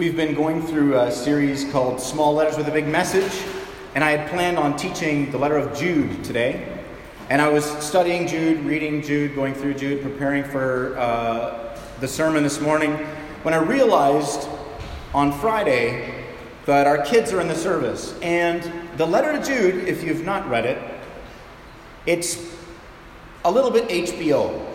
We've been going through a series called Small Letters with a Big Message, and I had planned on teaching the letter of Jude today. And I was studying Jude, reading Jude, going through Jude, preparing for uh, the sermon this morning, when I realized on Friday that our kids are in the service. And the letter to Jude, if you've not read it, it's a little bit HBO.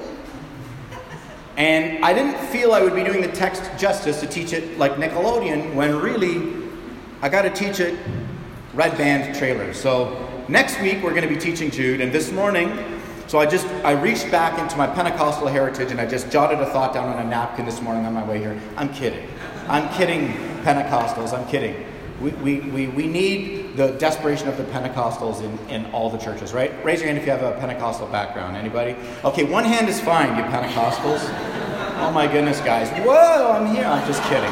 And I didn't feel I would be doing the text justice to teach it like Nickelodeon when really I got to teach it red band trailer. So next week we're going to be teaching Jude, and this morning, so I just I reached back into my Pentecostal heritage and I just jotted a thought down on a napkin this morning on my way here. I'm kidding. I'm kidding, Pentecostals. I'm kidding. We, we, we, we need the desperation of the Pentecostals in, in all the churches, right? Raise your hand if you have a Pentecostal background. Anybody? Okay, one hand is fine, you Pentecostals. Oh my goodness, guys. Whoa, I'm here. I'm just kidding.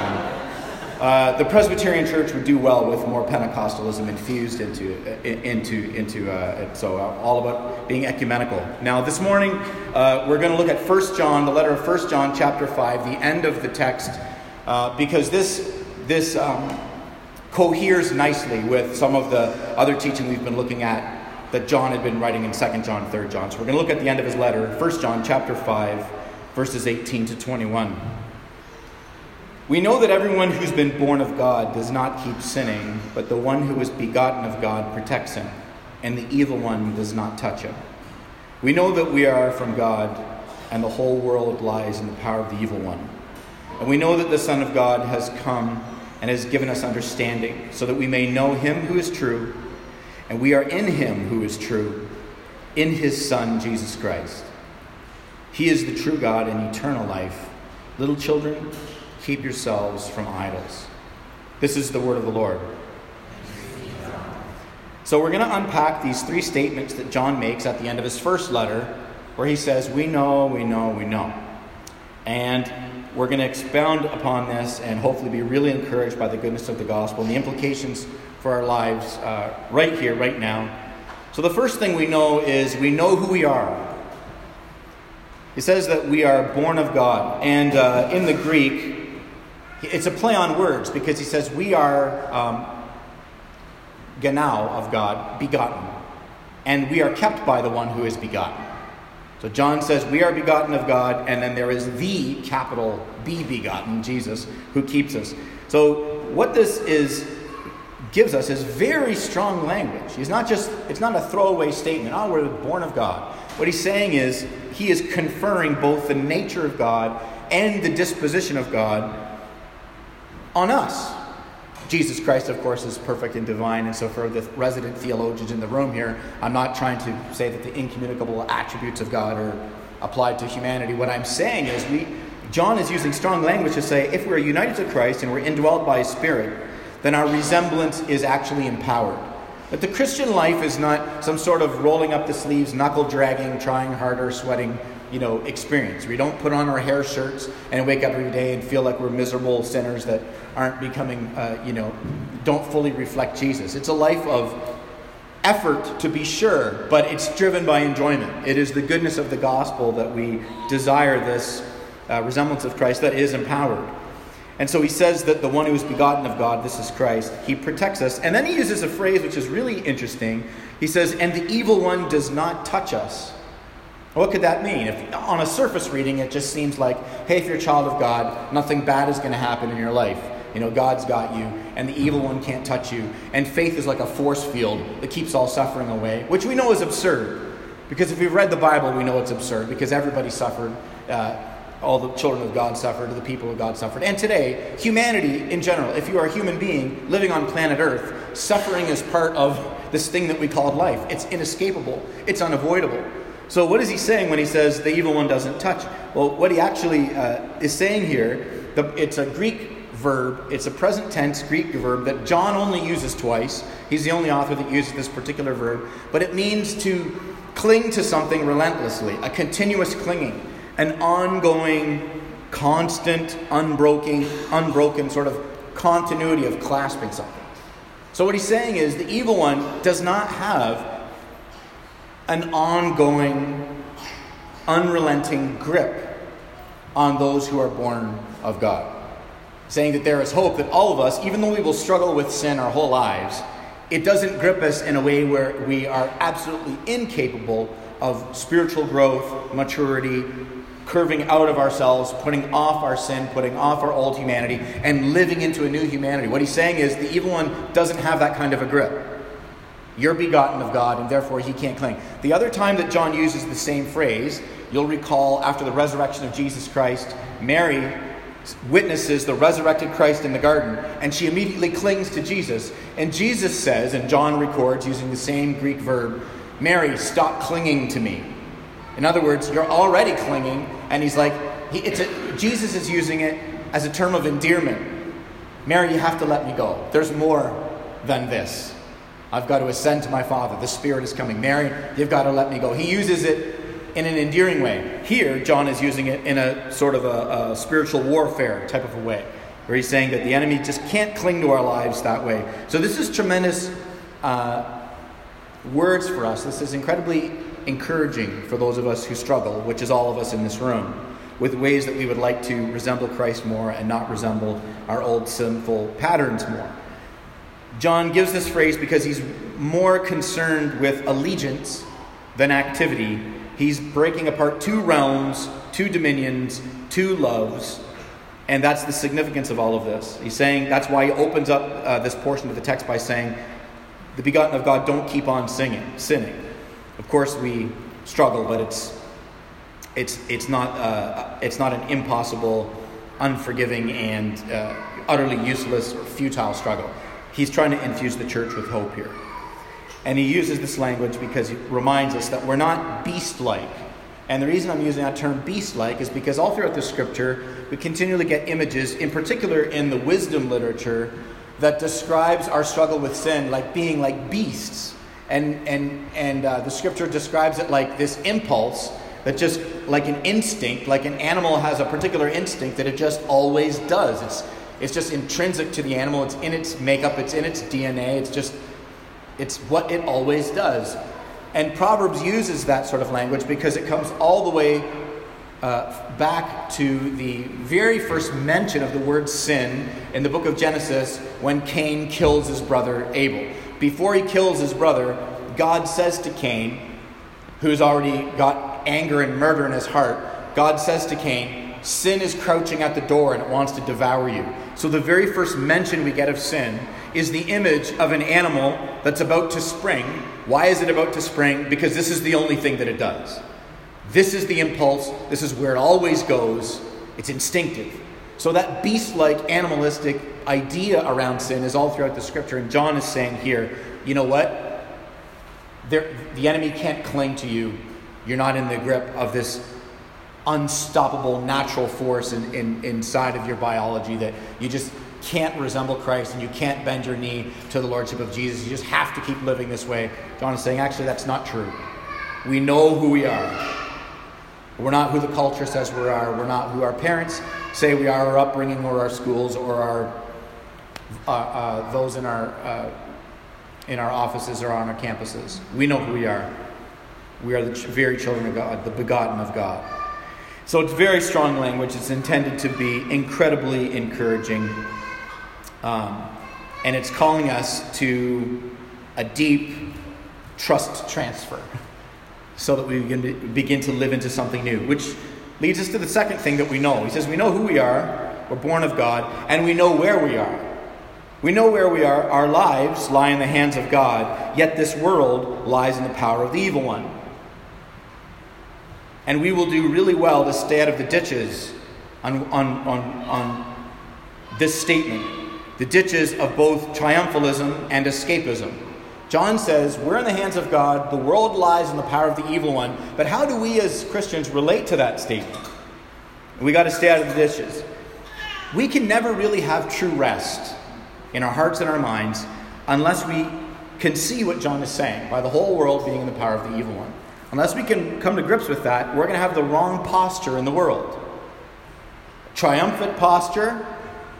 Uh, the Presbyterian Church would do well with more Pentecostalism infused into into into uh, it. So uh, all about being ecumenical. Now this morning uh, we're going to look at First John, the letter of First John, chapter five, the end of the text, uh, because this this. Um, coheres nicely with some of the other teaching we've been looking at that John had been writing in 2nd John, 3rd John. So we're going to look at the end of his letter, 1 John chapter 5, verses 18 to 21. We know that everyone who's been born of God does not keep sinning, but the one who is begotten of God protects him, and the evil one does not touch him. We know that we are from God, and the whole world lies in the power of the evil one. And we know that the Son of God has come and has given us understanding, so that we may know him who is true, and we are in him who is true, in his Son, Jesus Christ. He is the true God and eternal life. Little children, keep yourselves from idols. This is the word of the Lord. So, we're going to unpack these three statements that John makes at the end of his first letter, where he says, We know, we know, we know. And we're going to expound upon this and hopefully be really encouraged by the goodness of the gospel and the implications for our lives uh, right here, right now. So, the first thing we know is we know who we are. He says that we are born of God. And uh, in the Greek, it's a play on words because he says we are um, gennao of God, begotten. And we are kept by the one who is begotten. So John says, We are begotten of God, and then there is the capital B begotten, Jesus, who keeps us. So what this is gives us is very strong language. He's not just, it's not a throwaway statement, oh, we're born of God. What he's saying is, he is conferring both the nature of God and the disposition of God on us. Jesus Christ, of course, is perfect and divine. And so, for the resident theologians in the room here, I'm not trying to say that the incommunicable attributes of God are applied to humanity. What I'm saying is, we, John is using strong language to say if we're united to Christ and we're indwelled by His Spirit, then our resemblance is actually empowered. But the Christian life is not some sort of rolling up the sleeves, knuckle dragging, trying harder, sweating you know, experience. We don't put on our hair shirts and wake up every day and feel like we're miserable sinners that aren't becoming, uh, you know, don't fully reflect Jesus. It's a life of effort to be sure, but it's driven by enjoyment. It is the goodness of the gospel that we desire this uh, resemblance of Christ that is empowered. And so he says that the one who is begotten of God, this is Christ, he protects us. And then he uses a phrase which is really interesting. He says, and the evil one does not touch us. What could that mean? If on a surface reading, it just seems like, hey, if you're a child of God, nothing bad is going to happen in your life. You know, God's got you, and the evil one can't touch you. And faith is like a force field that keeps all suffering away, which we know is absurd. Because if we've read the Bible, we know it's absurd, because everybody suffered. Uh, all the children of God suffered, the people of God suffered. And today, humanity in general, if you are a human being living on planet Earth, suffering is part of this thing that we call life. It's inescapable, it's unavoidable. So, what is he saying when he says the evil one doesn't touch? Well, what he actually uh, is saying here, the, it's a Greek verb, it's a present tense Greek verb that John only uses twice. He's the only author that uses this particular verb, but it means to cling to something relentlessly, a continuous clinging, an ongoing, constant, unbroken, unbroken sort of continuity of clasping something. So, what he's saying is the evil one does not have an ongoing, unrelenting grip on those who are born of God. saying that there is hope that all of us, even though we will struggle with sin our whole lives, it doesn't grip us in a way where we are absolutely incapable of spiritual growth, maturity, curving out of ourselves, putting off our sin, putting off our old humanity, and living into a new humanity. What he's saying is the evil one doesn't have that kind of a grip. You're begotten of God, and therefore he can't cling. The other time that John uses the same phrase, you'll recall after the resurrection of Jesus Christ, Mary witnesses the resurrected Christ in the garden, and she immediately clings to Jesus. And Jesus says, and John records using the same Greek verb, Mary, stop clinging to me. In other words, you're already clinging, and he's like, he, a, Jesus is using it as a term of endearment. Mary, you have to let me go. There's more than this. I've got to ascend to my Father. The Spirit is coming. Mary, you've got to let me go. He uses it in an endearing way. Here, John is using it in a sort of a, a spiritual warfare type of a way, where he's saying that the enemy just can't cling to our lives that way. So, this is tremendous uh, words for us. This is incredibly encouraging for those of us who struggle, which is all of us in this room, with ways that we would like to resemble Christ more and not resemble our old sinful patterns more. John gives this phrase because he's more concerned with allegiance than activity He's breaking apart two realms, two dominions, two loves, and that's the significance of all of this. He's saying that's why he opens up uh, this portion of the text by saying, "The begotten of God don't keep on singing, sinning." Of course, we struggle, but it's it's it's not uh, it's not an impossible, unforgiving, and uh, utterly useless or futile struggle. He's trying to infuse the church with hope here. And he uses this language because he reminds us that we're not beast like. And the reason I'm using that term beast like is because all throughout the scripture, we continually get images, in particular in the wisdom literature, that describes our struggle with sin like being like beasts. And, and, and uh, the scripture describes it like this impulse that just like an instinct, like an animal has a particular instinct that it just always does. It's, it's just intrinsic to the animal, it's in its makeup, it's in its DNA, it's just it's what it always does. And Proverbs uses that sort of language because it comes all the way uh, back to the very first mention of the word sin in the book of Genesis when Cain kills his brother Abel. Before he kills his brother, God says to Cain, who's already got anger and murder in his heart, God says to Cain, Sin is crouching at the door and it wants to devour you. So the very first mention we get of sin is the image of an animal that's about to spring. Why is it about to spring? Because this is the only thing that it does. This is the impulse, this is where it always goes. It's instinctive. So, that beast like, animalistic idea around sin is all throughout the scripture. And John is saying here, you know what? There, the enemy can't cling to you. You're not in the grip of this unstoppable natural force in, in, inside of your biology that you just can't resemble Christ and you can't bend your knee to the Lordship of Jesus. You just have to keep living this way. John is saying, actually, that's not true. We know who we are. We're not who the culture says we are. We're not who our parents say we are, or our upbringing, or our schools, or our uh, uh, those in our uh, in our offices or on our campuses. We know who we are. We are the very children of God, the begotten of God. So it's very strong language. It's intended to be incredibly encouraging. Um, and it's calling us to a deep trust transfer so that we begin to, begin to live into something new, which leads us to the second thing that we know. He says, We know who we are, we're born of God, and we know where we are. We know where we are. Our lives lie in the hands of God, yet this world lies in the power of the evil one. And we will do really well to stay out of the ditches on, on, on, on this statement the ditches of both triumphalism and escapism. John says, We're in the hands of God, the world lies in the power of the evil one. But how do we as Christians relate to that statement? We got to stay out of the ditches. We can never really have true rest in our hearts and our minds unless we can see what John is saying by the whole world being in the power of the evil one. Unless we can come to grips with that, we're going to have the wrong posture in the world. Triumphant posture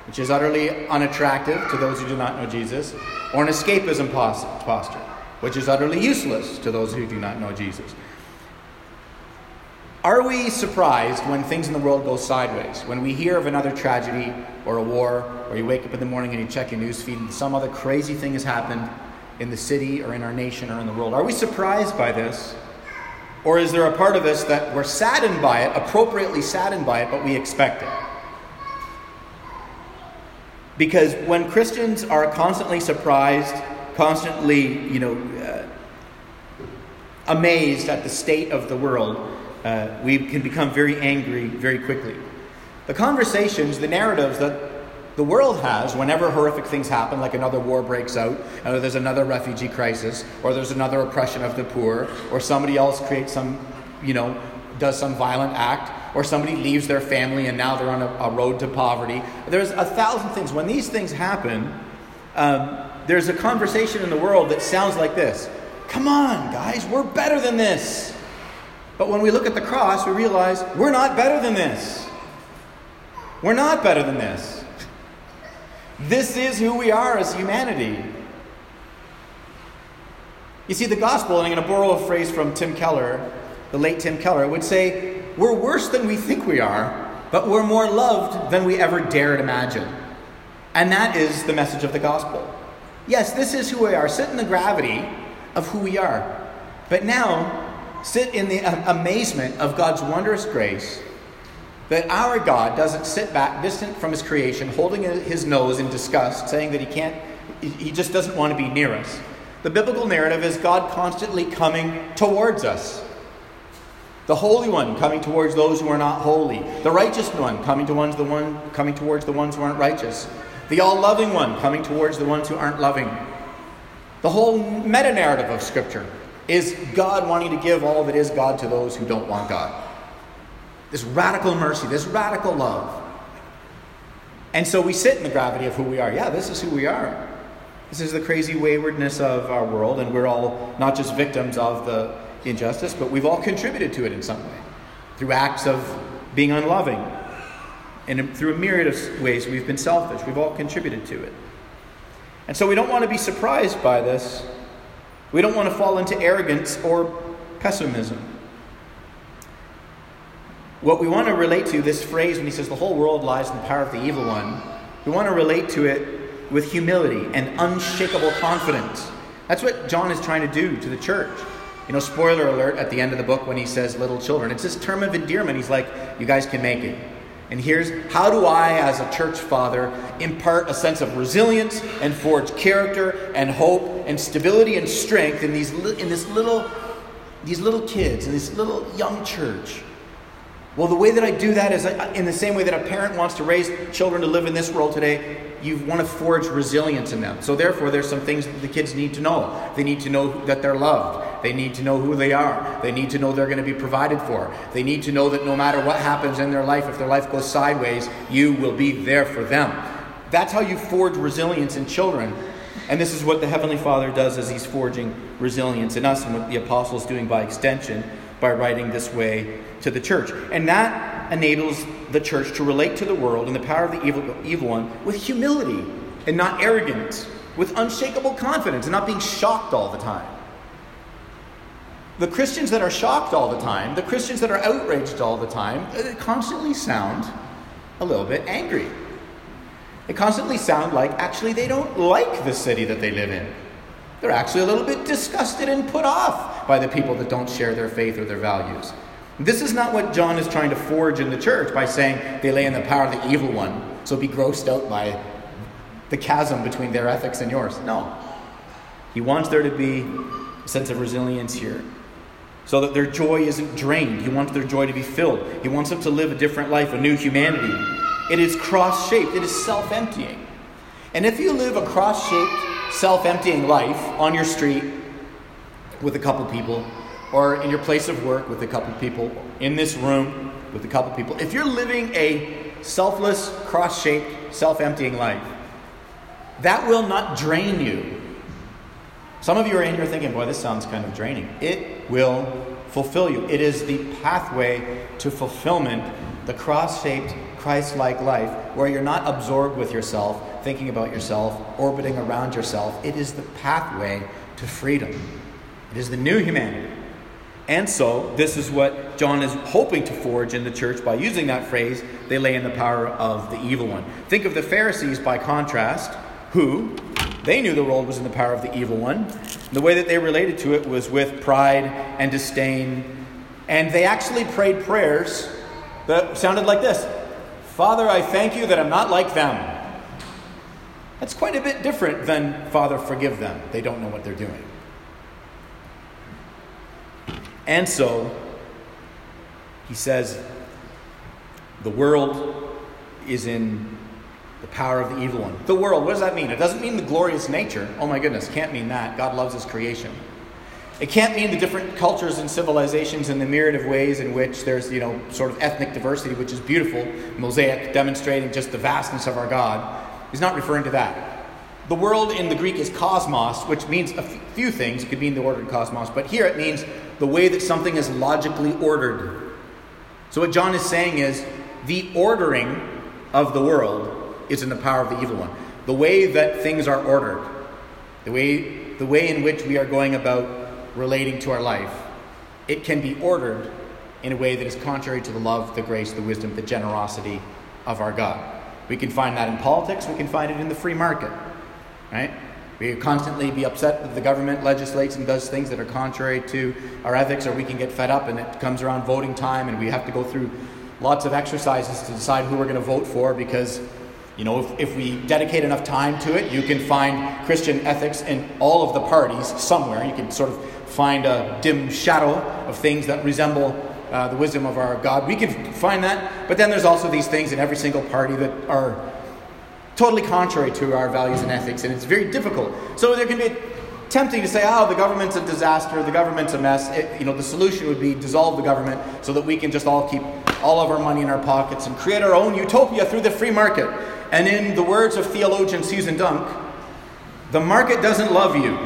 which is utterly unattractive to those who do not know Jesus, or an escapism posture, which is utterly useless to those who do not know Jesus. Are we surprised when things in the world go sideways? When we hear of another tragedy or a war, or you wake up in the morning and you check your news feed and some other crazy thing has happened in the city or in our nation or in the world? Are we surprised by this? Or is there a part of us that we're saddened by it, appropriately saddened by it, but we expect it? Because when Christians are constantly surprised, constantly, you know, uh, amazed at the state of the world, uh, we can become very angry very quickly. The conversations, the narratives that the world has whenever horrific things happen, like another war breaks out, or there's another refugee crisis, or there's another oppression of the poor, or somebody else creates some, you know, does some violent act, or somebody leaves their family and now they're on a, a road to poverty. There's a thousand things. When these things happen, um, there's a conversation in the world that sounds like this Come on, guys, we're better than this. But when we look at the cross, we realize we're not better than this. We're not better than this. This is who we are as humanity. You see, the gospel, and I'm going to borrow a phrase from Tim Keller, the late Tim Keller, would say, We're worse than we think we are, but we're more loved than we ever dared imagine. And that is the message of the gospel. Yes, this is who we are. Sit in the gravity of who we are. But now, sit in the amazement of God's wondrous grace that our God doesn't sit back distant from his creation, holding his nose in disgust, saying that he can't, he just doesn't want to be near us. The biblical narrative is God constantly coming towards us. The Holy One coming towards those who are not holy. The righteous one coming to ones the one coming towards the ones who aren't righteous. The all-loving one coming towards the ones who aren't loving. The whole meta narrative of Scripture is God wanting to give all that is God to those who don't want God. This radical mercy, this radical love. And so we sit in the gravity of who we are. Yeah, this is who we are. This is the crazy waywardness of our world, and we're all not just victims of the injustice, but we've all contributed to it in some way through acts of being unloving. And through a myriad of ways, we've been selfish. We've all contributed to it. And so we don't want to be surprised by this we don't want to fall into arrogance or pessimism. What we want to relate to, this phrase when he says the whole world lies in the power of the evil one, we want to relate to it with humility and unshakable confidence. That's what John is trying to do to the church. You know, spoiler alert at the end of the book when he says little children. It's this term of endearment. He's like, you guys can make it. And here's how do I, as a church father, impart a sense of resilience and forge character and hope and stability and strength in these in this little these little kids in this little young church. Well, the way that I do that is in the same way that a parent wants to raise children to live in this world today, you want to forge resilience in them. So, therefore, there's some things that the kids need to know. They need to know that they're loved. They need to know who they are. They need to know they're going to be provided for. They need to know that no matter what happens in their life, if their life goes sideways, you will be there for them. That's how you forge resilience in children. And this is what the Heavenly Father does as He's forging resilience in us, and what the apostles doing by extension by writing this way to the church. And that enables the church to relate to the world and the power of the evil, evil one with humility and not arrogance, with unshakable confidence and not being shocked all the time. The Christians that are shocked all the time, the Christians that are outraged all the time, uh, constantly sound a little bit angry. They constantly sound like actually they don't like the city that they live in. They're actually a little bit disgusted and put off by the people that don't share their faith or their values. This is not what John is trying to forge in the church by saying they lay in the power of the evil one, so be grossed out by the chasm between their ethics and yours. No. He wants there to be a sense of resilience here so that their joy isn't drained. He wants their joy to be filled. He wants them to live a different life, a new humanity. It is cross shaped, it is self emptying. And if you live a cross shaped, self emptying life on your street with a couple people, or in your place of work with a couple people, in this room with a couple people, if you're living a selfless, cross shaped, self emptying life, that will not drain you. Some of you are in here thinking, boy, this sounds kind of draining. It will fulfill you. It is the pathway to fulfillment, the cross shaped, Christ like life, where you're not absorbed with yourself, thinking about yourself, orbiting around yourself. It is the pathway to freedom. It is the new humanity. And so, this is what John is hoping to forge in the church by using that phrase they lay in the power of the evil one. Think of the Pharisees by contrast, who they knew the world was in the power of the evil one. The way that they related to it was with pride and disdain. And they actually prayed prayers that sounded like this Father, I thank you that I'm not like them. That's quite a bit different than Father, forgive them. They don't know what they're doing. And so, he says, the world is in the power of the evil one. The world, what does that mean? It doesn't mean the glorious nature. Oh my goodness, can't mean that. God loves his creation. It can't mean the different cultures and civilizations and the myriad of ways in which there's, you know, sort of ethnic diversity, which is beautiful, mosaic, demonstrating just the vastness of our God. He's not referring to that. The world in the Greek is cosmos, which means a few things. It could mean the ordered cosmos, but here it means the way that something is logically ordered. So, what John is saying is the ordering of the world is in the power of the evil one. The way that things are ordered, the way, the way in which we are going about relating to our life, it can be ordered in a way that is contrary to the love, the grace, the wisdom, the generosity of our God. We can find that in politics, we can find it in the free market, right? We constantly be upset that the government legislates and does things that are contrary to our ethics, or we can get fed up and it comes around voting time and we have to go through lots of exercises to decide who we're going to vote for because you know, if, if we dedicate enough time to it, you can find Christian ethics in all of the parties somewhere. You can sort of find a dim shadow of things that resemble uh, the wisdom of our God. We can find that, but then there's also these things in every single party that are totally contrary to our values and ethics, and it's very difficult. So there can be tempting to say, "Oh, the government's a disaster. The government's a mess." It, you know, the solution would be dissolve the government so that we can just all keep all of our money in our pockets and create our own utopia through the free market. And in the words of theologian Susan Dunk, the market doesn't love you.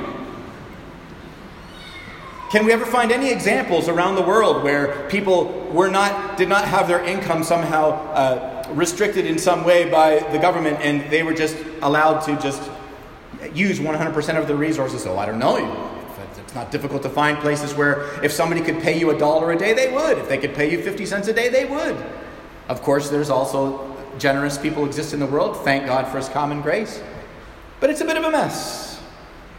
Can we ever find any examples around the world where people were not, did not have their income somehow uh, restricted in some way by the government and they were just allowed to just use 100% of the resources? So I don't know. It's not difficult to find places where if somebody could pay you a dollar a day, they would. If they could pay you 50 cents a day, they would. Of course, there's also generous people exist in the world. Thank God for His common grace. But it's a bit of a mess.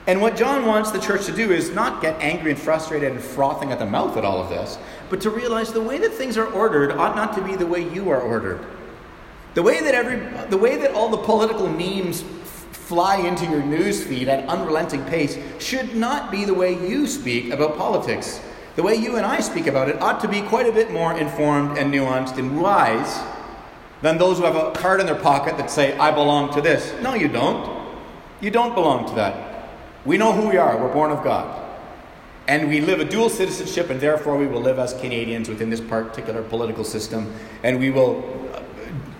And what John wants the church to do is not get angry and frustrated and frothing at the mouth at all of this, but to realize the way that things are ordered ought not to be the way you are ordered. The way that every the way that all the political memes fly into your newsfeed at unrelenting pace should not be the way you speak about politics. The way you and I speak about it ought to be quite a bit more informed and nuanced and wise than those who have a card in their pocket that say, I belong to this. No, you don't. You don't belong to that. We know who we are. We're born of God. And we live a dual citizenship, and therefore we will live as Canadians within this particular political system. And we will uh,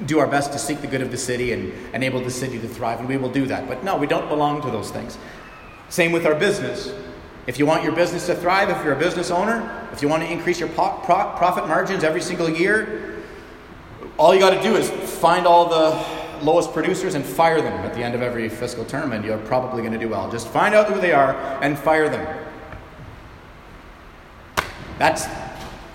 do our best to seek the good of the city and enable the city to thrive, and we will do that. But no, we don't belong to those things. Same with our business. If you want your business to thrive, if you're a business owner, if you want to increase your profit margins every single year, all you got to do is find all the lowest producers and fire them at the end of every fiscal term, and you're probably going to do well. Just find out who they are and fire them. That's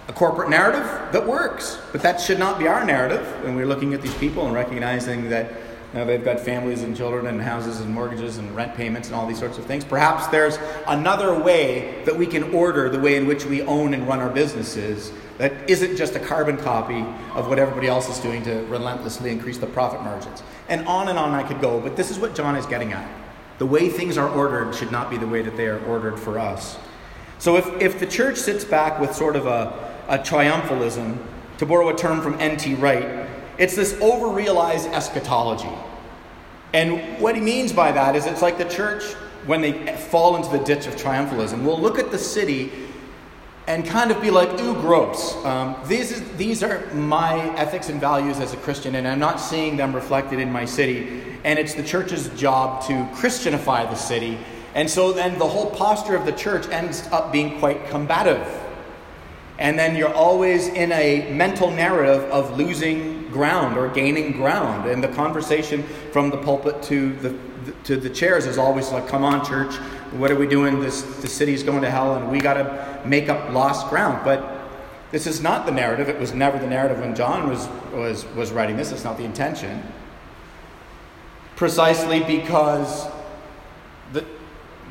a corporate narrative that works, but that should not be our narrative when we're looking at these people and recognizing that know, they've got families and children and houses and mortgages and rent payments and all these sorts of things. Perhaps there's another way that we can order the way in which we own and run our businesses that isn't just a carbon copy of what everybody else is doing to relentlessly increase the profit margins. And on and on I could go, but this is what John is getting at. The way things are ordered should not be the way that they are ordered for us. So if, if the church sits back with sort of a, a triumphalism, to borrow a term from N.T. Wright, it's this over-realized eschatology. And what he means by that is it's like the church, when they fall into the ditch of triumphalism, We'll look at the city and kind of be like, ooh, gross. Um, these, is, these are my ethics and values as a Christian, and I'm not seeing them reflected in my city. And it's the church's job to Christianify the city. And so then the whole posture of the church ends up being quite combative. And then you're always in a mental narrative of losing ground or gaining ground. And the conversation from the pulpit to the to the chairs is always like, come on, church, what are we doing? This, the city's going to hell and we got to make up lost ground. But this is not the narrative. It was never the narrative when John was, was, was writing this. It's not the intention. Precisely because the,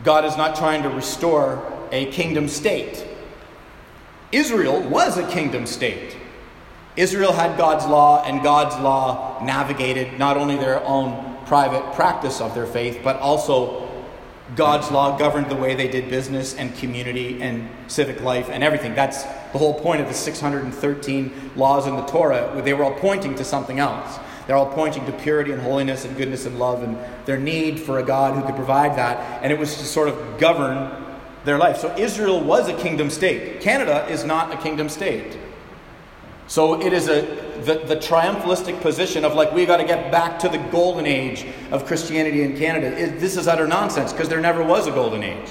God is not trying to restore a kingdom state. Israel was a kingdom state. Israel had God's law, and God's law navigated not only their own private practice of their faith, but also God's law governed the way they did business and community and civic life and everything. That's the whole point of the 613 laws in the Torah. They were all pointing to something else. They're all pointing to purity and holiness and goodness and love and their need for a God who could provide that. And it was to sort of govern their life. So Israel was a kingdom state. Canada is not a kingdom state. So it is a the, the triumphalistic position of like we got to get back to the golden age of Christianity in Canada. It, this is utter nonsense because there never was a golden age.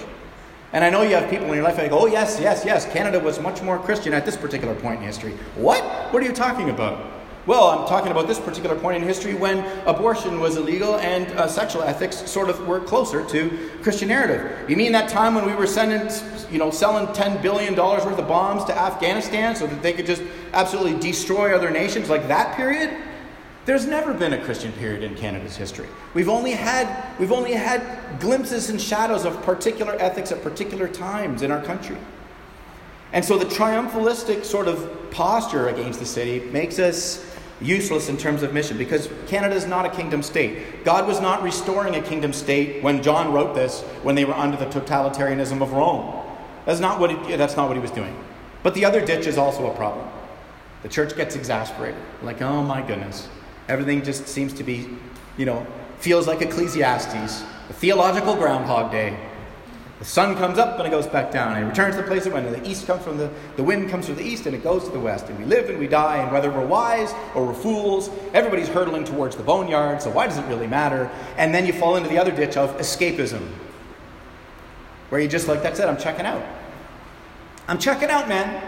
And I know you have people in your life like, oh yes, yes, yes, Canada was much more Christian at this particular point in history. What? What are you talking about? Well, I'm talking about this particular point in history when abortion was illegal and uh, sexual ethics sort of were closer to Christian narrative. You mean that time when we were sending, you know, selling $10 billion worth of bombs to Afghanistan so that they could just absolutely destroy other nations like that period? There's never been a Christian period in Canada's history. We've only had, we've only had glimpses and shadows of particular ethics at particular times in our country. And so the triumphalistic sort of posture against the city makes us useless in terms of mission because Canada is not a kingdom state. God was not restoring a kingdom state when John wrote this when they were under the totalitarianism of Rome. That's not what that's not what he was doing. But the other ditch is also a problem. The church gets exasperated. Like, oh my goodness. Everything just seems to be, you know, feels like Ecclesiastes, a theological groundhog day. The sun comes up and it goes back down, and it returns to the place it went. And the east comes from the, the wind comes from the east and it goes to the west. And we live and we die, and whether we're wise or we're fools, everybody's hurtling towards the boneyard, so why does it really matter? And then you fall into the other ditch of escapism, where you just like, that's it, I'm checking out. I'm checking out, man.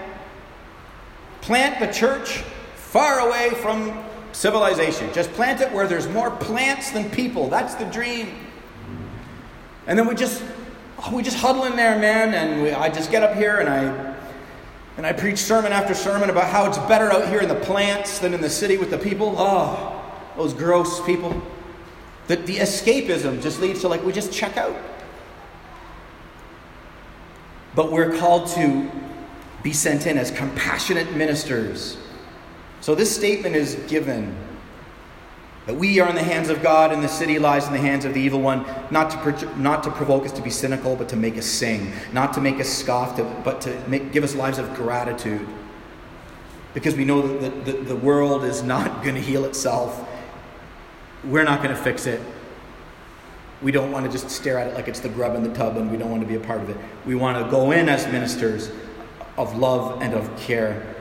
Plant the church far away from civilization. Just plant it where there's more plants than people. That's the dream. And then we just oh, we just huddle in there, man, and we, I just get up here and I and I preach sermon after sermon about how it's better out here in the plants than in the city with the people. Oh, those gross people. The, the escapism just leads to like we just check out. But we're called to be sent in as compassionate ministers. So this statement is given that we are in the hands of God and the city lies in the hands of the evil one, not to, not to provoke us to be cynical, but to make us sing, not to make us scoff, to, but to make, give us lives of gratitude. Because we know that the, the, the world is not going to heal itself. We're not going to fix it. We don't want to just stare at it like it's the grub in the tub and we don't want to be a part of it. We want to go in as ministers of love and of care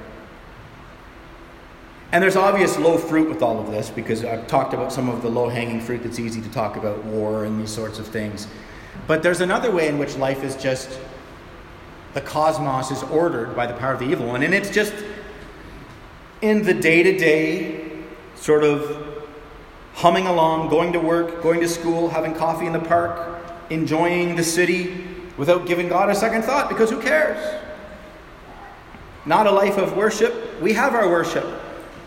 and there's obvious low fruit with all of this because I've talked about some of the low hanging fruit that's easy to talk about war and these sorts of things. But there's another way in which life is just the cosmos is ordered by the power of the evil one. And it's just in the day to day, sort of humming along, going to work, going to school, having coffee in the park, enjoying the city without giving God a second thought because who cares? Not a life of worship. We have our worship.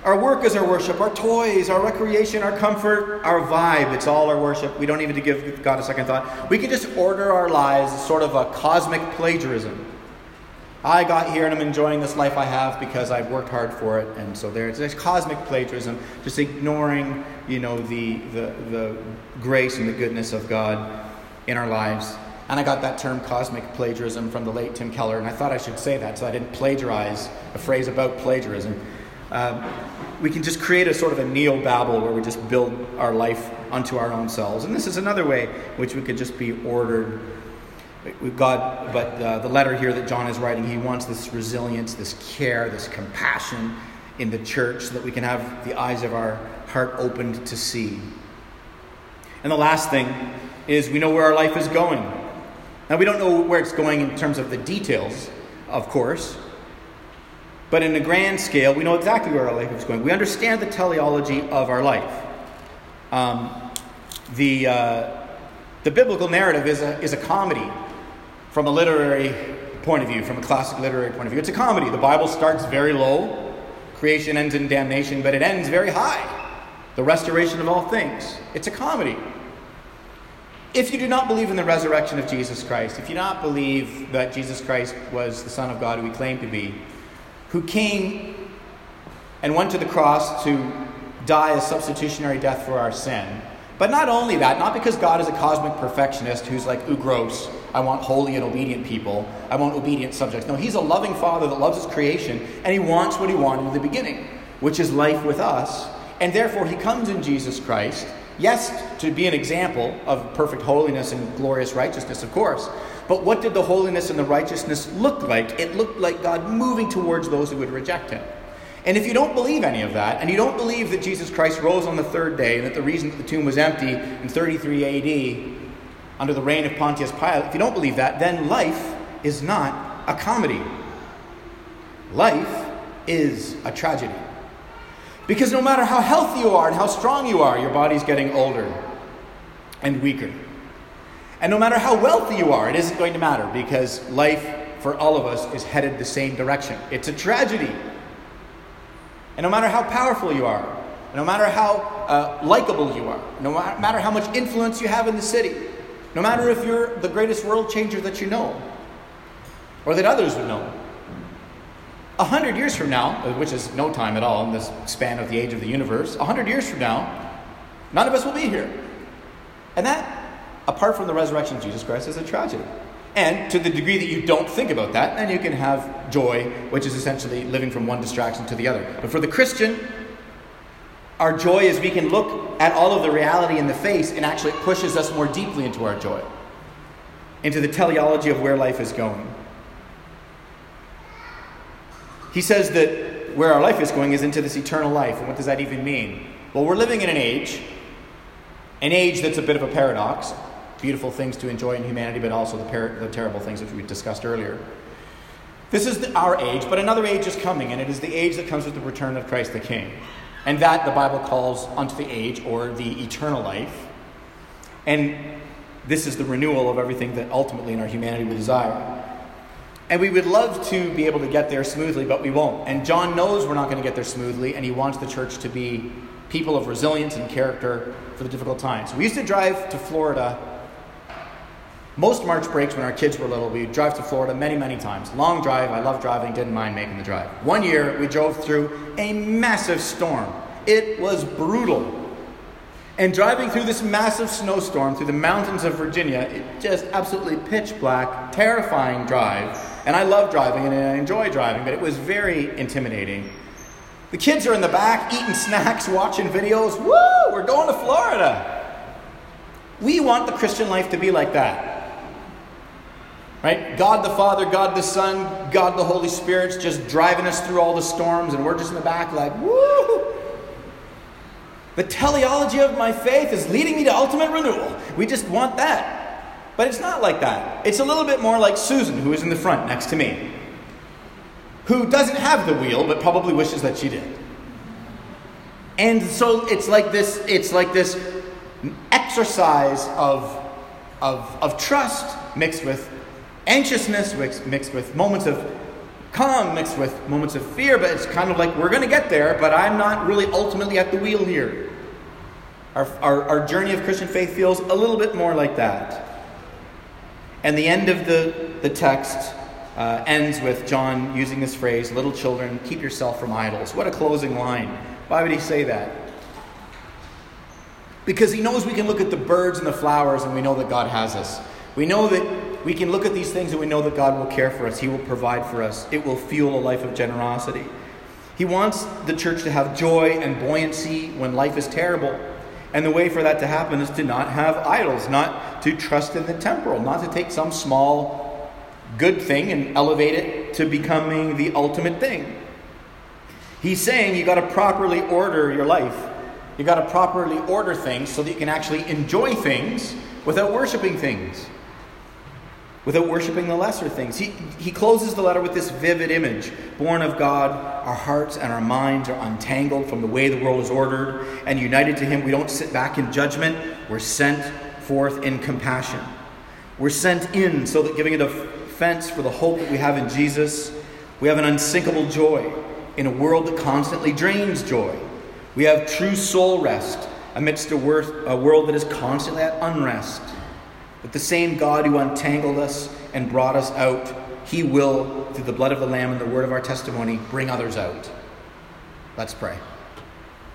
Our work is our worship, our toys, our recreation, our comfort, our vibe. It's all our worship. We don't even give God a second thought. We can just order our lives as sort of a cosmic plagiarism. I got here and I'm enjoying this life I have because I've worked hard for it. And so there's this cosmic plagiarism, just ignoring, you know, the, the, the grace and the goodness of God in our lives. And I got that term cosmic plagiarism from the late Tim Keller, and I thought I should say that so I didn't plagiarize a phrase about plagiarism. Um, we can just create a sort of a neo Babel where we just build our life unto our own selves. And this is another way which we could just be ordered. We've got, but uh, the letter here that John is writing, he wants this resilience, this care, this compassion in the church so that we can have the eyes of our heart opened to see. And the last thing is we know where our life is going. Now, we don't know where it's going in terms of the details, of course, but in a grand scale, we know exactly where our life is going. We understand the teleology of our life. Um, the, uh, The biblical narrative is a, is a comedy from a literary point of view, from a classic literary point of view. It's a comedy. The Bible starts very low, creation ends in damnation, but it ends very high the restoration of all things. It's a comedy. If you do not believe in the resurrection of Jesus Christ, if you do not believe that Jesus Christ was the Son of God who he claimed to be, who came and went to the cross to die a substitutionary death for our sin, but not only that, not because God is a cosmic perfectionist who's like, ooh, gross, I want holy and obedient people, I want obedient subjects. No, He's a loving Father that loves His creation, and He wants what He wanted in the beginning, which is life with us. And therefore, He comes in Jesus Christ, yes, to be an example of perfect holiness and glorious righteousness, of course. But what did the holiness and the righteousness look like? It looked like God moving towards those who would reject Him. And if you don't believe any of that, and you don't believe that Jesus Christ rose on the third day, and that the reason that the tomb was empty in 33 AD under the reign of Pontius Pilate, if you don't believe that, then life is not a comedy. Life is a tragedy. Because no matter how healthy you are and how strong you are, your body's getting older and weaker. And no matter how wealthy you are, it isn't going to matter because life for all of us is headed the same direction. It's a tragedy. And no matter how powerful you are, no matter how uh, likable you are, no matter how much influence you have in the city, no matter if you're the greatest world changer that you know or that others would know, a hundred years from now, which is no time at all in this span of the age of the universe, a hundred years from now, none of us will be here. And that, apart from the resurrection of Jesus Christ, is a tragedy. And to the degree that you don't think about that, then you can have joy, which is essentially living from one distraction to the other. But for the Christian, our joy is we can look at all of the reality in the face and actually it pushes us more deeply into our joy, into the teleology of where life is going. He says that where our life is going is into this eternal life. And what does that even mean? Well, we're living in an age, an age that's a bit of a paradox beautiful things to enjoy in humanity, but also the, per- the terrible things which we discussed earlier. This is the, our age, but another age is coming, and it is the age that comes with the return of Christ the King. And that the Bible calls unto the age or the eternal life. And this is the renewal of everything that ultimately in our humanity we desire. And we would love to be able to get there smoothly, but we won't. And John knows we're not going to get there smoothly, and he wants the church to be people of resilience and character for the difficult times. We used to drive to Florida most March breaks when our kids were little, we'd drive to Florida many, many times. Long drive, I love driving, didn't mind making the drive. One year, we drove through a massive storm. It was brutal. And driving through this massive snowstorm through the mountains of Virginia, it just absolutely pitch black, terrifying drive. And I love driving and I enjoy driving, but it was very intimidating. The kids are in the back eating snacks, watching videos. Woo, we're going to Florida. We want the Christian life to be like that. Right? God the Father, God the Son, God the Holy Spirit's just driving us through all the storms, and we're just in the back, like, woo! The teleology of my faith is leading me to ultimate renewal. We just want that. But it's not like that. It's a little bit more like Susan, who is in the front next to me, who doesn't have the wheel, but probably wishes that she did. And so it's like this, it's like this exercise of, of, of trust mixed with anxiousness mixed with moments of calm mixed with moments of fear, but it's kind of like we're going to get there, but I'm not really ultimately at the wheel here. Our, our, our, journey of Christian faith feels a little bit more like that. And the end of the, the text uh, ends with John using this phrase, Little children, keep yourself from idols. What a closing line. Why would he say that? Because he knows we can look at the birds and the flowers and we know that God has us. We know that we can look at these things and we know that God will care for us. He will provide for us. It will fuel a life of generosity. He wants the church to have joy and buoyancy when life is terrible. And the way for that to happen is to not have idols, not to trust in the temporal, not to take some small good thing and elevate it to becoming the ultimate thing. He's saying you got to properly order your life. You got to properly order things so that you can actually enjoy things without worshiping things without worshiping the lesser things. He, he closes the letter with this vivid image. Born of God, our hearts and our minds are untangled from the way the world is ordered and united to Him. We don't sit back in judgment, we're sent forth in compassion. We're sent in so that giving a defense for the hope that we have in Jesus, we have an unsinkable joy in a world that constantly drains joy. We have true soul rest amidst a, world that is constantly at unrest. But the same God who untangled us and brought us out, he will, through the blood of the Lamb and the word of our testimony, bring others out. Let's pray.